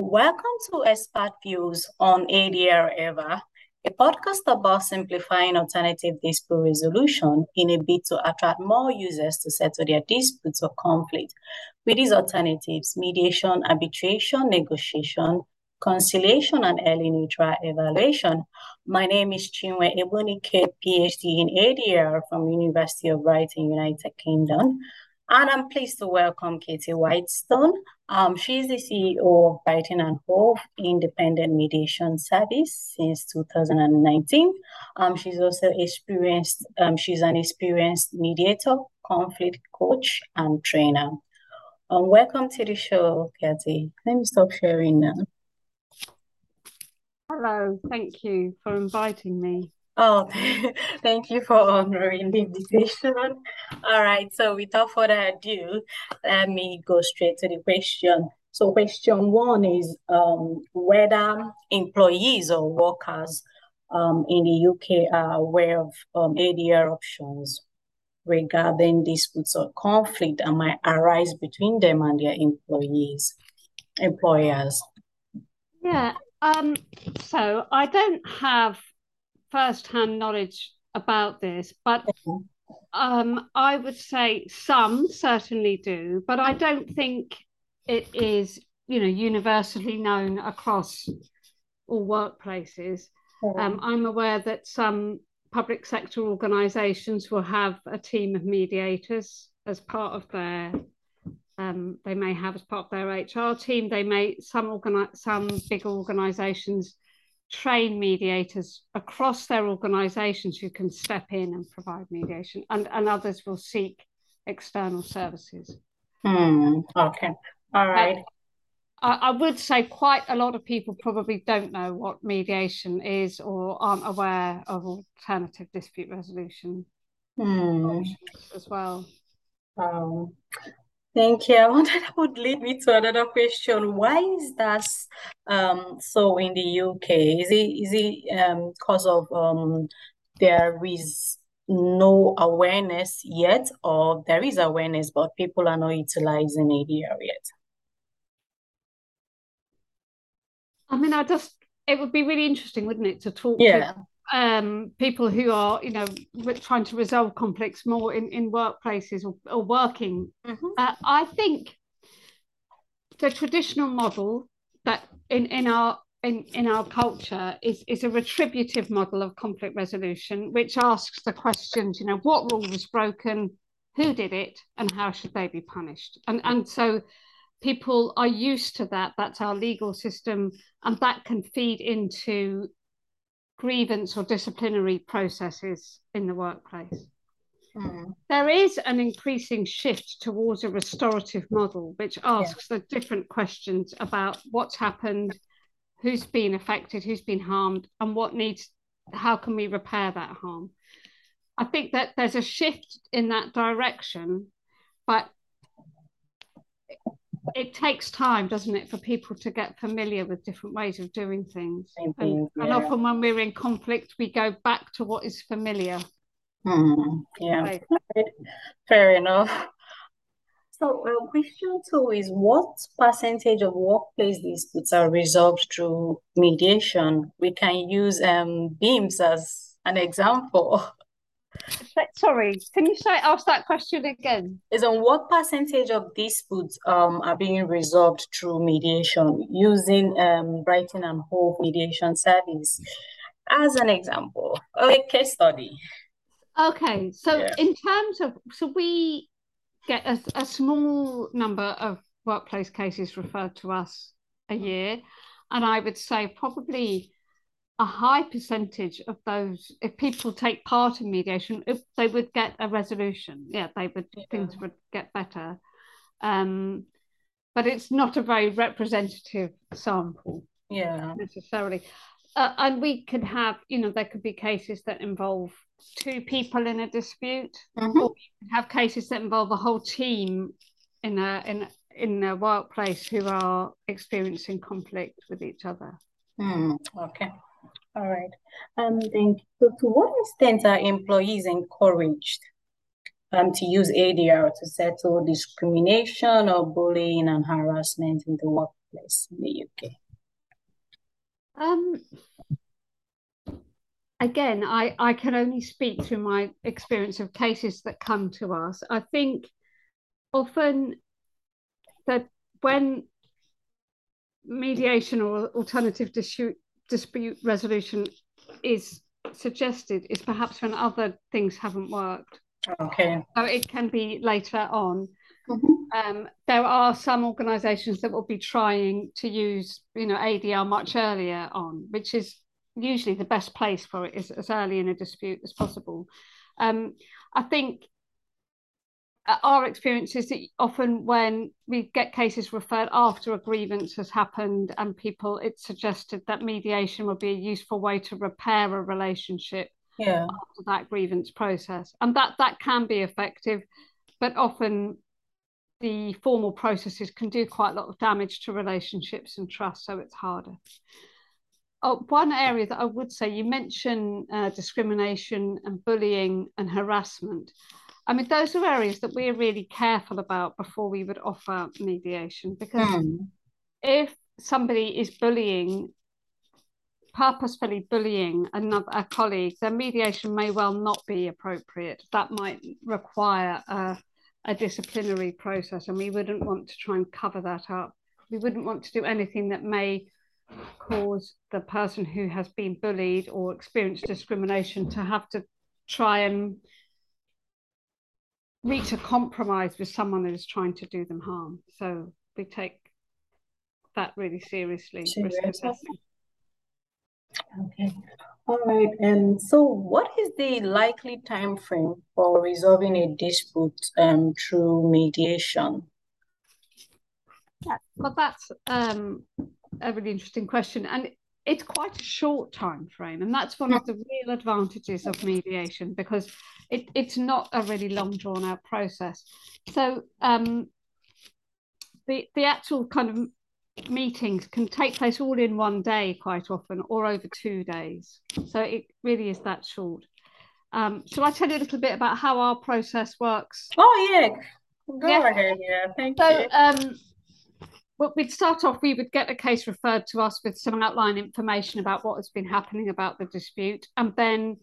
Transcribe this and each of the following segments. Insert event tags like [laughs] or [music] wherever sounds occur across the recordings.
Welcome to Expert Views on ADR Ever, a podcast about simplifying alternative dispute resolution in a bid to attract more users to settle their disputes or conflict. With these alternatives, mediation, arbitration, negotiation, conciliation, and early neutral evaluation. My name is Chinwe Ebunike, PhD in ADR from University of Brighton, United Kingdom. And I'm pleased to welcome Katie Whitestone. Um, she's the CEO of Brighton and Hove Independent Mediation Service since 2019. Um, she's also experienced, um, she's an experienced mediator, conflict coach, and trainer. Um, welcome to the show, Katie. Let me stop sharing now. Hello, thank you for inviting me. Oh, [laughs] thank you for honoring the invitation. All right, so without further ado, let me go straight to the question. So question one is um, whether employees or workers um, in the UK are aware of um, ADR options regarding disputes or conflict that might arise between them and their employees, employers. Yeah, um, so I don't have first-hand knowledge about this, but um, I would say some certainly do, but I don't think it is, you know, universally known across all workplaces. Um, I'm aware that some public sector organisations will have a team of mediators as part of their. Um, they may have as part of their HR team. They may some organi- some big organisations train mediators across their organizations who can step in and provide mediation, and, and others will seek external services. Hmm. Okay. All right. I, I would say quite a lot of people probably don't know what mediation is or aren't aware of alternative dispute resolution hmm. as well. Um, Thank you. I wonder that would lead me to another question. Why is that um, so in the UK? Is it is it um, because of um, there is no awareness yet, or there is awareness but people are not utilizing ADR yet? I mean, I just it would be really interesting, wouldn't it, to talk Yeah. to um, people who are, you know, trying to resolve conflicts more in, in workplaces or, or working. Mm-hmm. Uh, I think the traditional model that in, in our in, in our culture is, is a retributive model of conflict resolution, which asks the questions, you know, what rule was broken, who did it, and how should they be punished? And and so people are used to that. That's our legal system, and that can feed into grievance or disciplinary processes in the workplace. Mm. There is an increasing shift towards a restorative model, which asks yeah. the different questions about what's happened, who's been affected, who's been harmed, and what needs, how can we repair that harm? I think that there's a shift in that direction, but it takes time, doesn't it, for people to get familiar with different ways of doing things. And, yeah. and, often when we're in conflict, we go back to what is familiar. Hmm. Yeah, right. fair enough. So, uh, question two is what percentage of workplace disputes are resolved through mediation? We can use um, BEAMS as an example. [laughs] Sorry, can you say ask that question again? Is on what percentage of disputes um are being resolved through mediation using um Brighton and Hove mediation service as an example, a case study. Okay, so yeah. in terms of so we get a, a small number of workplace cases referred to us a year, and I would say probably a high percentage of those, if people take part in mediation, if they would get a resolution. Yeah, they would yeah. things would get better. Um, but it's not a very representative sample. Yeah, necessarily. Uh, and we could have, you know, there could be cases that involve two people in a dispute, mm-hmm. or have cases that involve a whole team in a in in a workplace who are experiencing conflict with each other. Mm, okay. All right. Um, thank you. So to what extent are employees encouraged um, to use ADR to settle discrimination or bullying and harassment in the workplace in the UK? Um, again, I, I can only speak through my experience of cases that come to us. I think often that when mediation or alternative dispute, dispute resolution is suggested is perhaps when other things haven't worked. Okay. So it can be later on. Mm-hmm. Um, there are some organisations that will be trying to use, you know, ADR much earlier on, which is usually the best place for it is as early in a dispute as possible. Um, I think our experience is that often when we get cases referred after a grievance has happened and people, it's suggested that mediation would be a useful way to repair a relationship yeah. after that grievance process. And that that can be effective, but often the formal processes can do quite a lot of damage to relationships and trust, so it's harder. Oh, one area that I would say you mentioned uh, discrimination and bullying and harassment. I mean, those are areas that we're really careful about before we would offer mediation because mm. if somebody is bullying, purposefully bullying another a colleague, then mediation may well not be appropriate. That might require a, a disciplinary process, and we wouldn't want to try and cover that up. We wouldn't want to do anything that may cause the person who has been bullied or experienced discrimination to have to try and reach a compromise with someone that is trying to do them harm. So we take that really seriously. Okay. All right. And so what is the likely time frame for resolving a dispute um, through mediation? Yeah, well, that's um, a really interesting question. And it's quite a short time frame. And that's one of the real advantages of mediation because it, it's not a really long drawn out process. So um, the, the actual kind of meetings can take place all in one day quite often or over two days. So it really is that short. Um, shall I tell you a little bit about how our process works? Oh, yeah. Go yeah. ahead. Yeah, thank so, you. Um, well, we'd start off, we would get a case referred to us with some outline information about what has been happening about the dispute. And then,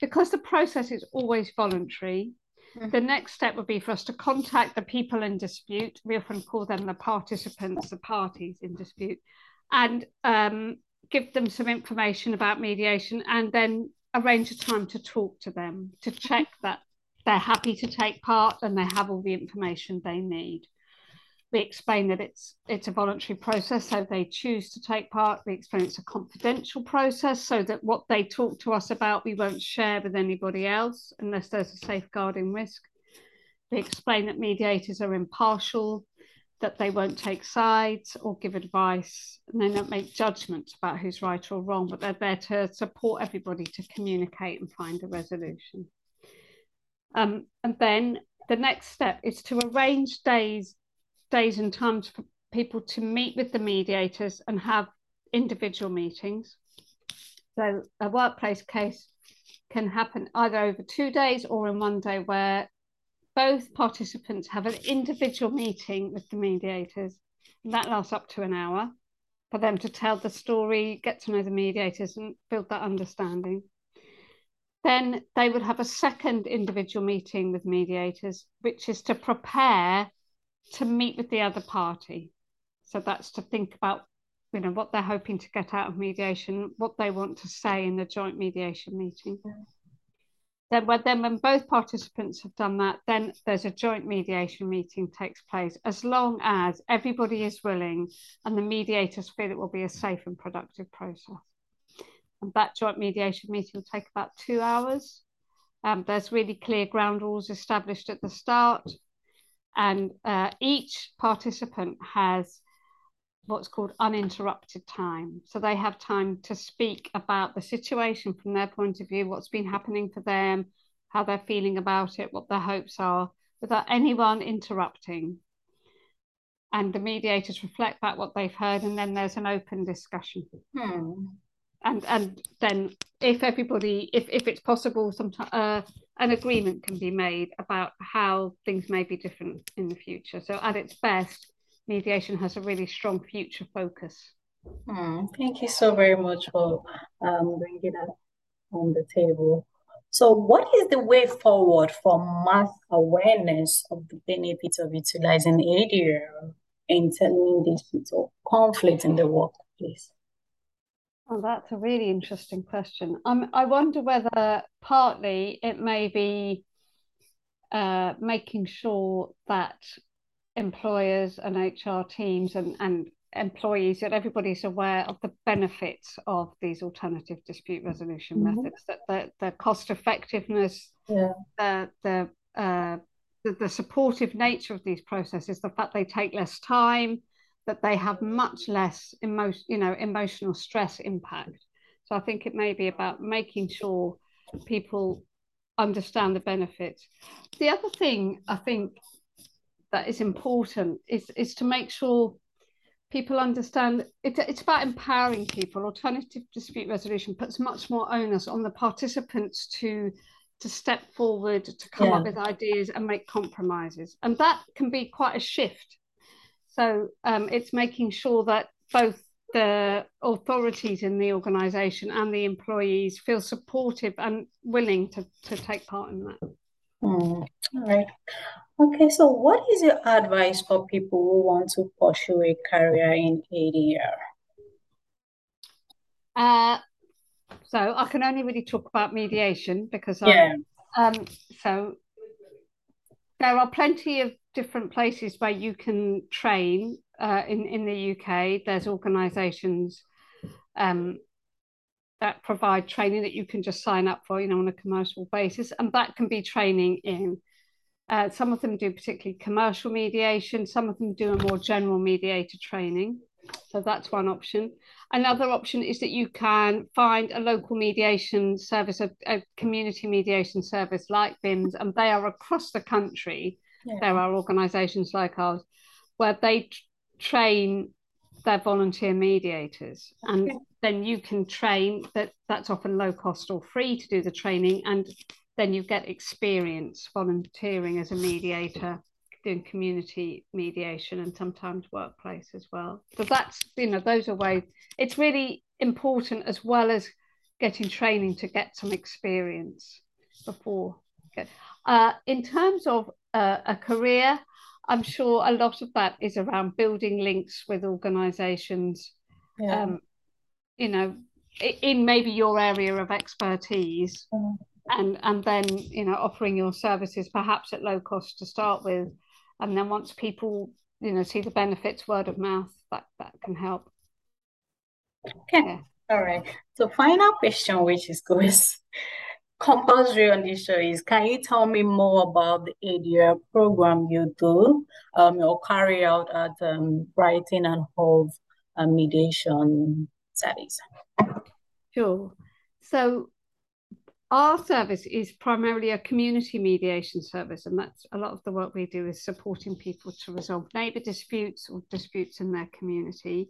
because the process is always voluntary, mm-hmm. the next step would be for us to contact the people in dispute. We often call them the participants, the parties in dispute, and um, give them some information about mediation and then arrange a time to talk to them to check that they're happy to take part and they have all the information they need we explain that it's it's a voluntary process so they choose to take part. We explain it's a confidential process so that what they talk to us about we won't share with anybody else unless there's a safeguarding risk. We explain that mediators are impartial that they won't take sides or give advice and they don't make judgments about who's right or wrong but they're there to support everybody to communicate and find a resolution. Um, and then the next step is to arrange days days and times for people to meet with the mediators and have individual meetings. So a workplace case can happen either over two days or in one day where both participants have an individual meeting with the mediators. And that lasts up to an hour for them to tell the story, get to know the mediators and build that understanding. Then they would have a second individual meeting with mediators, which is to prepare to meet with the other party. So that's to think about, you know, what they're hoping to get out of mediation, what they want to say in the joint mediation meeting. Yeah. Then when, then when both participants have done that, then there's a joint mediation meeting takes place as long as everybody is willing and the mediators feel it will be a safe and productive process. And that joint mediation meeting will take about two hours. Um, there's really clear ground rules established at the start and uh, each participant has what's called uninterrupted time. So they have time to speak about the situation from their point of view, what's been happening for them, how they're feeling about it, what their hopes are, without anyone interrupting. And the mediators reflect back what they've heard, and then there's an open discussion. Hmm. And and then if everybody, if if it's possible, sometimes uh, an agreement can be made about how things may be different in the future. So, at its best, mediation has a really strong future focus. Hmm, thank you so very much for um, bringing that on the table. So, what is the way forward for mass awareness of the benefits of utilizing ADR in telling these people conflict in the workplace? Oh, that's a really interesting question. Um, I wonder whether partly it may be uh, making sure that employers and HR teams and, and employees that everybody's aware of the benefits of these alternative dispute resolution mm-hmm. methods that the, the cost effectiveness yeah. the the, uh, the the supportive nature of these processes the fact they take less time that they have much less emotion you know emotional stress impact so i think it may be about making sure people understand the benefits the other thing i think that is important is is to make sure people understand it, it's about empowering people. Alternative dispute resolution puts much more onus on the participants to to step forward, to come yeah. up with ideas and make compromises, and that can be quite a shift. So um, it's making sure that both the authorities in the organisation and the employees feel supportive and willing to, to take part in that. Mm, all right. Okay, so what is your advice for people who want to pursue a career in ADR? Uh, so I can only really talk about mediation because yeah. I, um, so there are plenty of different places where you can train uh, in in the UK. There's organisations um, that provide training that you can just sign up for, you know, on a commercial basis, and that can be training in uh, some of them do particularly commercial mediation, some of them do a more general mediator training. So that's one option. Another option is that you can find a local mediation service, a, a community mediation service like BIMS, and they are across the country. Yeah. There are organisations like ours where they t- train their volunteer mediators, and okay. then you can train. That that's often low cost or free to do the training, and then you get experience volunteering as a mediator doing community mediation and sometimes workplace as well so that's you know those are ways it's really important as well as getting training to get some experience before uh, in terms of uh, a career. I'm sure a lot of that is around building links with organizations yeah. um, you know in maybe your area of expertise mm and and then you know offering your services perhaps at low cost to start with. And then once people you know see the benefits word of mouth that that can help. Okay. Yeah. all right. So final question which is goes compulsory on this show is can you tell me more about the ADR program you do um or carry out at um, Brighton and Hove uh, mediation service sure so our service is primarily a community mediation service, and that's a lot of the work we do is supporting people to resolve neighbour disputes or disputes in their community.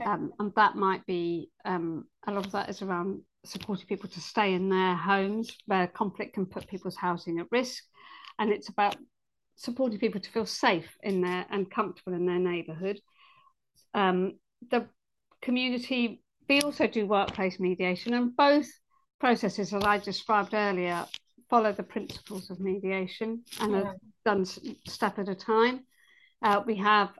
Okay. Um, and that might be um, a lot of that is around supporting people to stay in their homes where conflict can put people's housing at risk. And it's about supporting people to feel safe in there and comfortable in their neighbourhood. Um, the community, we also do workplace mediation, and both processes that I described earlier follow the principles of mediation and yeah. are done step at a time. Uh, we have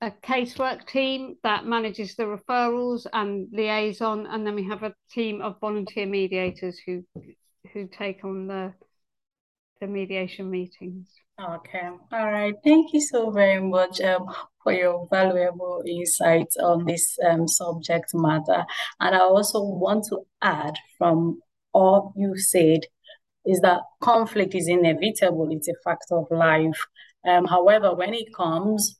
a casework team that manages the referrals and liaison, and then we have a team of volunteer mediators who who take on the the mediation meetings. Okay, all right. Thank you so very much um, for your valuable insights on this um, subject matter. And I also want to add from all you said is that conflict is inevitable, it's a fact of life. Um, however, when it comes,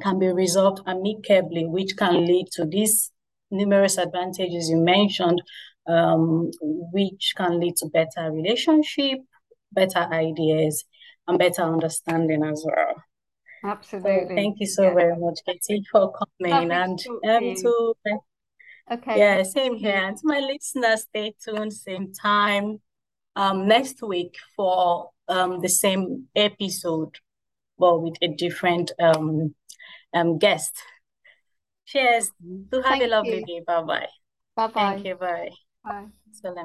can be resolved amicably, which can lead to these numerous advantages you mentioned, um, which can lead to better relationship, better ideas, and better understanding as well. Absolutely. So thank you so yeah. very much, Katie, for coming and um, to okay. Yeah, same here. And to my listeners, stay tuned, same time um next week for um the same episode, but with a different um um, guest. Cheers. Do have Thank a lovely you. day. Bye bye. Bye bye. Thank you. Bye. Bye. Excellent.